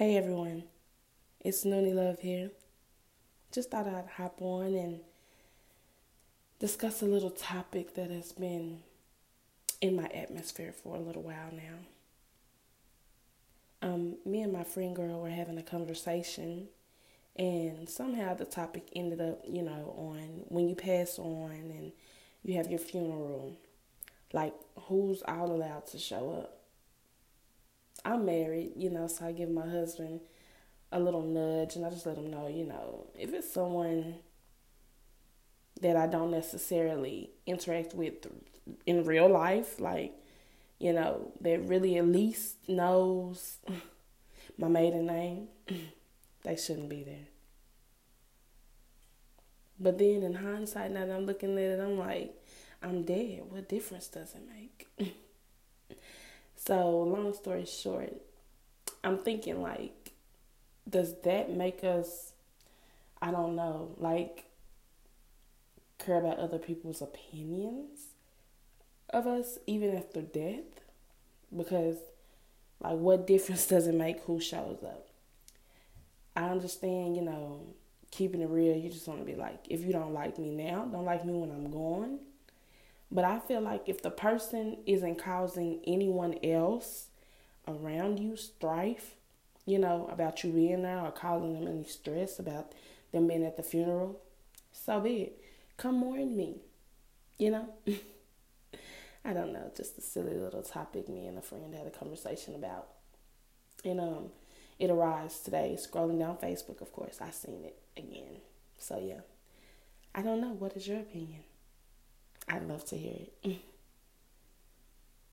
Hey everyone, it's Noonie Love here. Just thought I'd hop on and discuss a little topic that has been in my atmosphere for a little while now. Um, me and my friend girl were having a conversation, and somehow the topic ended up, you know, on when you pass on and you have your funeral, like who's all allowed to show up I'm married, you know, so I give my husband a little nudge and I just let him know, you know, if it's someone that I don't necessarily interact with in real life, like, you know, that really at least knows my maiden name, they shouldn't be there. But then in hindsight, now that I'm looking at it, I'm like, I'm dead. What difference does it make? So, long story short, I'm thinking like, does that make us, I don't know, like, care about other people's opinions of us even after death? Because, like, what difference does it make who shows up? I understand, you know, keeping it real, you just want to be like, if you don't like me now, don't like me when I'm gone but I feel like if the person isn't causing anyone else around you strife, you know, about you being there or causing them any stress about them being at the funeral, so be it. Come mourn me, you know? I don't know, just a silly little topic me and a friend had a conversation about. And um it arrives today, scrolling down Facebook, of course, I seen it again. So yeah. I don't know, what is your opinion? I'd love to hear it.